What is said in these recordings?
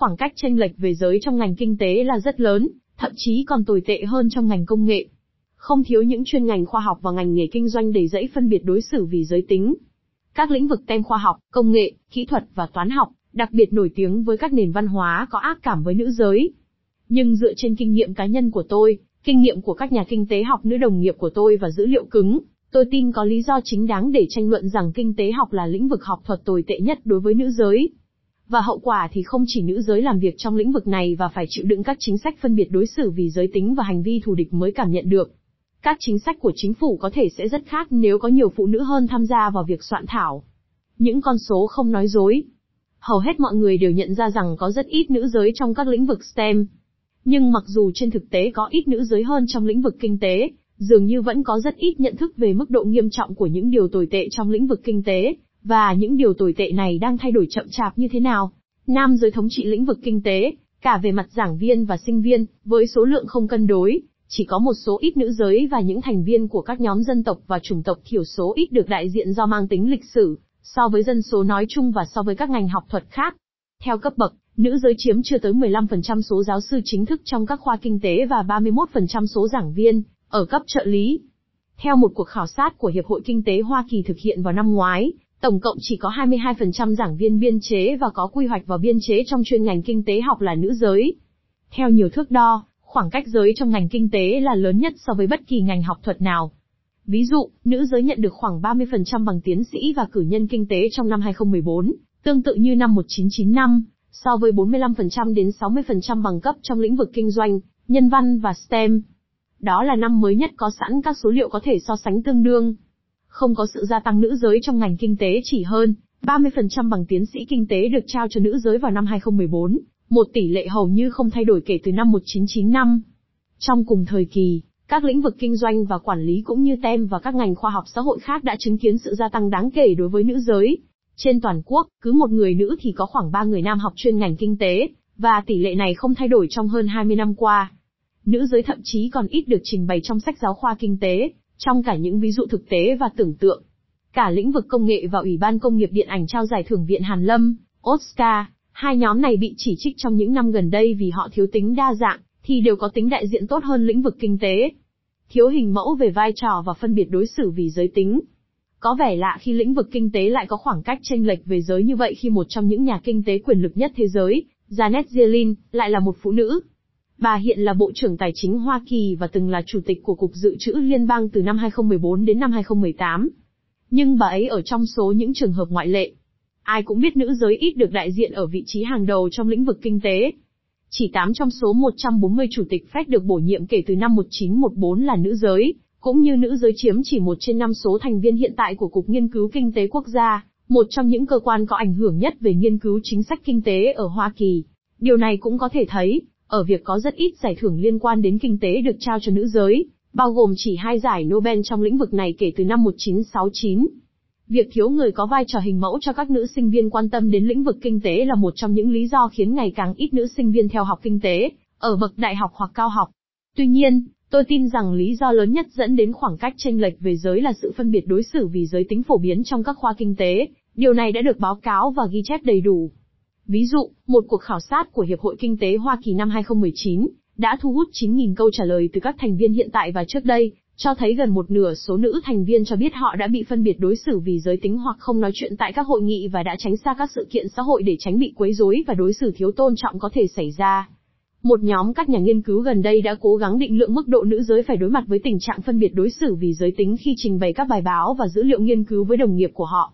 khoảng cách chênh lệch về giới trong ngành kinh tế là rất lớn, thậm chí còn tồi tệ hơn trong ngành công nghệ. Không thiếu những chuyên ngành khoa học và ngành nghề kinh doanh đầy dẫy phân biệt đối xử vì giới tính. Các lĩnh vực tem khoa học, công nghệ, kỹ thuật và toán học, đặc biệt nổi tiếng với các nền văn hóa có ác cảm với nữ giới. Nhưng dựa trên kinh nghiệm cá nhân của tôi, kinh nghiệm của các nhà kinh tế học nữ đồng nghiệp của tôi và dữ liệu cứng, tôi tin có lý do chính đáng để tranh luận rằng kinh tế học là lĩnh vực học thuật tồi tệ nhất đối với nữ giới. Và hậu quả thì không chỉ nữ giới làm việc trong lĩnh vực này và phải chịu đựng các chính sách phân biệt đối xử vì giới tính và hành vi thù địch mới cảm nhận được. Các chính sách của chính phủ có thể sẽ rất khác nếu có nhiều phụ nữ hơn tham gia vào việc soạn thảo. Những con số không nói dối. Hầu hết mọi người đều nhận ra rằng có rất ít nữ giới trong các lĩnh vực STEM. Nhưng mặc dù trên thực tế có ít nữ giới hơn trong lĩnh vực kinh tế, dường như vẫn có rất ít nhận thức về mức độ nghiêm trọng của những điều tồi tệ trong lĩnh vực kinh tế, và những điều tồi tệ này đang thay đổi chậm chạp như thế nào. Nam giới thống trị lĩnh vực kinh tế, cả về mặt giảng viên và sinh viên, với số lượng không cân đối, chỉ có một số ít nữ giới và những thành viên của các nhóm dân tộc và chủng tộc thiểu số ít được đại diện do mang tính lịch sử, so với dân số nói chung và so với các ngành học thuật khác. Theo cấp bậc, nữ giới chiếm chưa tới 15% số giáo sư chính thức trong các khoa kinh tế và 31% số giảng viên, ở cấp trợ lý. Theo một cuộc khảo sát của Hiệp hội Kinh tế Hoa Kỳ thực hiện vào năm ngoái, tổng cộng chỉ có 22% giảng viên biên chế và có quy hoạch vào biên chế trong chuyên ngành kinh tế học là nữ giới. Theo nhiều thước đo, khoảng cách giới trong ngành kinh tế là lớn nhất so với bất kỳ ngành học thuật nào. Ví dụ, nữ giới nhận được khoảng 30% bằng tiến sĩ và cử nhân kinh tế trong năm 2014, tương tự như năm 1995, so với 45% đến 60% bằng cấp trong lĩnh vực kinh doanh, nhân văn và STEM. Đó là năm mới nhất có sẵn các số liệu có thể so sánh tương đương. Không có sự gia tăng nữ giới trong ngành kinh tế chỉ hơn, 30% bằng tiến sĩ kinh tế được trao cho nữ giới vào năm 2014, một tỷ lệ hầu như không thay đổi kể từ năm 1995. Trong cùng thời kỳ, các lĩnh vực kinh doanh và quản lý cũng như TEM và các ngành khoa học xã hội khác đã chứng kiến sự gia tăng đáng kể đối với nữ giới. Trên toàn quốc, cứ một người nữ thì có khoảng 3 người nam học chuyên ngành kinh tế, và tỷ lệ này không thay đổi trong hơn 20 năm qua. Nữ giới thậm chí còn ít được trình bày trong sách giáo khoa kinh tế, trong cả những ví dụ thực tế và tưởng tượng. Cả lĩnh vực công nghệ và Ủy ban Công nghiệp Điện ảnh trao giải thưởng Viện Hàn Lâm, Oscar, hai nhóm này bị chỉ trích trong những năm gần đây vì họ thiếu tính đa dạng, thì đều có tính đại diện tốt hơn lĩnh vực kinh tế. Thiếu hình mẫu về vai trò và phân biệt đối xử vì giới tính. Có vẻ lạ khi lĩnh vực kinh tế lại có khoảng cách chênh lệch về giới như vậy khi một trong những nhà kinh tế quyền lực nhất thế giới, Janet Yellen, lại là một phụ nữ. Bà hiện là Bộ trưởng Tài chính Hoa Kỳ và từng là Chủ tịch của Cục Dự trữ Liên bang từ năm 2014 đến năm 2018. Nhưng bà ấy ở trong số những trường hợp ngoại lệ. Ai cũng biết nữ giới ít được đại diện ở vị trí hàng đầu trong lĩnh vực kinh tế. Chỉ 8 trong số 140 chủ tịch Fed được bổ nhiệm kể từ năm 1914 là nữ giới, cũng như nữ giới chiếm chỉ một trên năm số thành viên hiện tại của Cục Nghiên cứu Kinh tế Quốc gia, một trong những cơ quan có ảnh hưởng nhất về nghiên cứu chính sách kinh tế ở Hoa Kỳ. Điều này cũng có thể thấy, ở việc có rất ít giải thưởng liên quan đến kinh tế được trao cho nữ giới, bao gồm chỉ hai giải Nobel trong lĩnh vực này kể từ năm 1969. Việc thiếu người có vai trò hình mẫu cho các nữ sinh viên quan tâm đến lĩnh vực kinh tế là một trong những lý do khiến ngày càng ít nữ sinh viên theo học kinh tế, ở bậc đại học hoặc cao học. Tuy nhiên, tôi tin rằng lý do lớn nhất dẫn đến khoảng cách chênh lệch về giới là sự phân biệt đối xử vì giới tính phổ biến trong các khoa kinh tế. Điều này đã được báo cáo và ghi chép đầy đủ. Ví dụ, một cuộc khảo sát của Hiệp hội Kinh tế Hoa Kỳ năm 2019 đã thu hút 9.000 câu trả lời từ các thành viên hiện tại và trước đây, cho thấy gần một nửa số nữ thành viên cho biết họ đã bị phân biệt đối xử vì giới tính hoặc không nói chuyện tại các hội nghị và đã tránh xa các sự kiện xã hội để tránh bị quấy rối và đối xử thiếu tôn trọng có thể xảy ra. Một nhóm các nhà nghiên cứu gần đây đã cố gắng định lượng mức độ nữ giới phải đối mặt với tình trạng phân biệt đối xử vì giới tính khi trình bày các bài báo và dữ liệu nghiên cứu với đồng nghiệp của họ.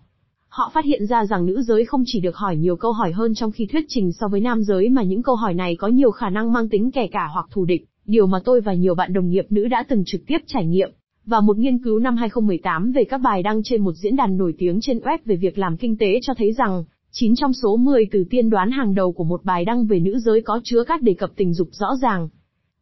Họ phát hiện ra rằng nữ giới không chỉ được hỏi nhiều câu hỏi hơn trong khi thuyết trình so với nam giới mà những câu hỏi này có nhiều khả năng mang tính kẻ cả hoặc thù địch, điều mà tôi và nhiều bạn đồng nghiệp nữ đã từng trực tiếp trải nghiệm. Và một nghiên cứu năm 2018 về các bài đăng trên một diễn đàn nổi tiếng trên web về việc làm kinh tế cho thấy rằng, 9 trong số 10 từ tiên đoán hàng đầu của một bài đăng về nữ giới có chứa các đề cập tình dục rõ ràng.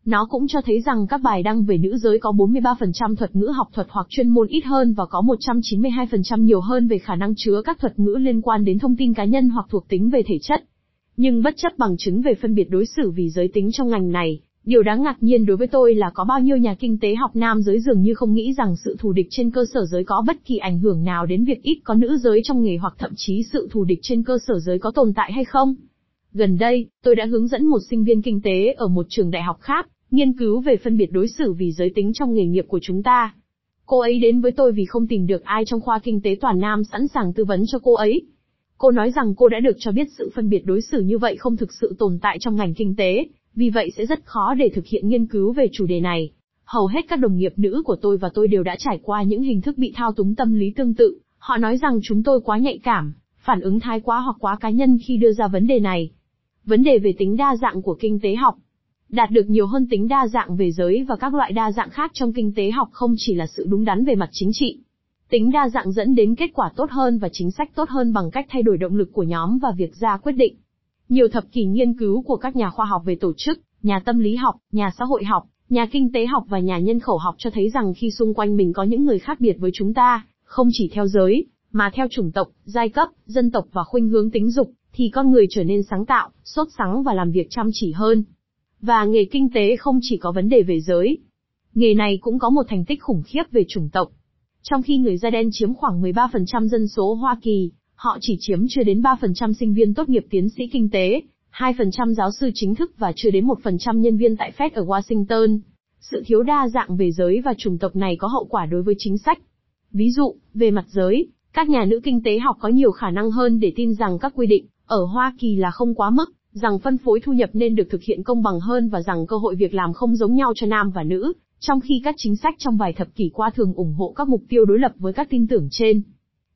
Nó cũng cho thấy rằng các bài đăng về nữ giới có 43% thuật ngữ học thuật hoặc chuyên môn ít hơn và có 192% nhiều hơn về khả năng chứa các thuật ngữ liên quan đến thông tin cá nhân hoặc thuộc tính về thể chất. Nhưng bất chấp bằng chứng về phân biệt đối xử vì giới tính trong ngành này, điều đáng ngạc nhiên đối với tôi là có bao nhiêu nhà kinh tế học nam giới dường như không nghĩ rằng sự thù địch trên cơ sở giới có bất kỳ ảnh hưởng nào đến việc ít có nữ giới trong nghề hoặc thậm chí sự thù địch trên cơ sở giới có tồn tại hay không. Gần đây, tôi đã hướng dẫn một sinh viên kinh tế ở một trường đại học khác, nghiên cứu về phân biệt đối xử vì giới tính trong nghề nghiệp của chúng ta. Cô ấy đến với tôi vì không tìm được ai trong khoa kinh tế toàn Nam sẵn sàng tư vấn cho cô ấy. Cô nói rằng cô đã được cho biết sự phân biệt đối xử như vậy không thực sự tồn tại trong ngành kinh tế, vì vậy sẽ rất khó để thực hiện nghiên cứu về chủ đề này. Hầu hết các đồng nghiệp nữ của tôi và tôi đều đã trải qua những hình thức bị thao túng tâm lý tương tự, họ nói rằng chúng tôi quá nhạy cảm, phản ứng thái quá hoặc quá cá nhân khi đưa ra vấn đề này. Vấn đề về tính đa dạng của kinh tế học. Đạt được nhiều hơn tính đa dạng về giới và các loại đa dạng khác trong kinh tế học không chỉ là sự đúng đắn về mặt chính trị. Tính đa dạng dẫn đến kết quả tốt hơn và chính sách tốt hơn bằng cách thay đổi động lực của nhóm và việc ra quyết định. Nhiều thập kỷ nghiên cứu của các nhà khoa học về tổ chức, nhà tâm lý học, nhà xã hội học, nhà kinh tế học và nhà nhân khẩu học cho thấy rằng khi xung quanh mình có những người khác biệt với chúng ta, không chỉ theo giới, mà theo chủng tộc, giai cấp, dân tộc và khuynh hướng tính dục, thì con người trở nên sáng tạo, sốt sắng và làm việc chăm chỉ hơn. Và nghề kinh tế không chỉ có vấn đề về giới. Nghề này cũng có một thành tích khủng khiếp về chủng tộc. Trong khi người da đen chiếm khoảng 13% dân số Hoa Kỳ, họ chỉ chiếm chưa đến 3% sinh viên tốt nghiệp tiến sĩ kinh tế, 2% giáo sư chính thức và chưa đến 1% nhân viên tại Fed ở Washington. Sự thiếu đa dạng về giới và chủng tộc này có hậu quả đối với chính sách. Ví dụ, về mặt giới, các nhà nữ kinh tế học có nhiều khả năng hơn để tin rằng các quy định ở Hoa Kỳ là không quá mức, rằng phân phối thu nhập nên được thực hiện công bằng hơn và rằng cơ hội việc làm không giống nhau cho nam và nữ, trong khi các chính sách trong vài thập kỷ qua thường ủng hộ các mục tiêu đối lập với các tin tưởng trên.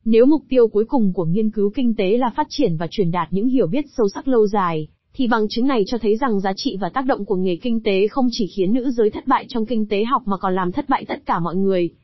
Nếu mục tiêu cuối cùng của nghiên cứu kinh tế là phát triển và truyền đạt những hiểu biết sâu sắc lâu dài, thì bằng chứng này cho thấy rằng giá trị và tác động của nghề kinh tế không chỉ khiến nữ giới thất bại trong kinh tế học mà còn làm thất bại tất cả mọi người,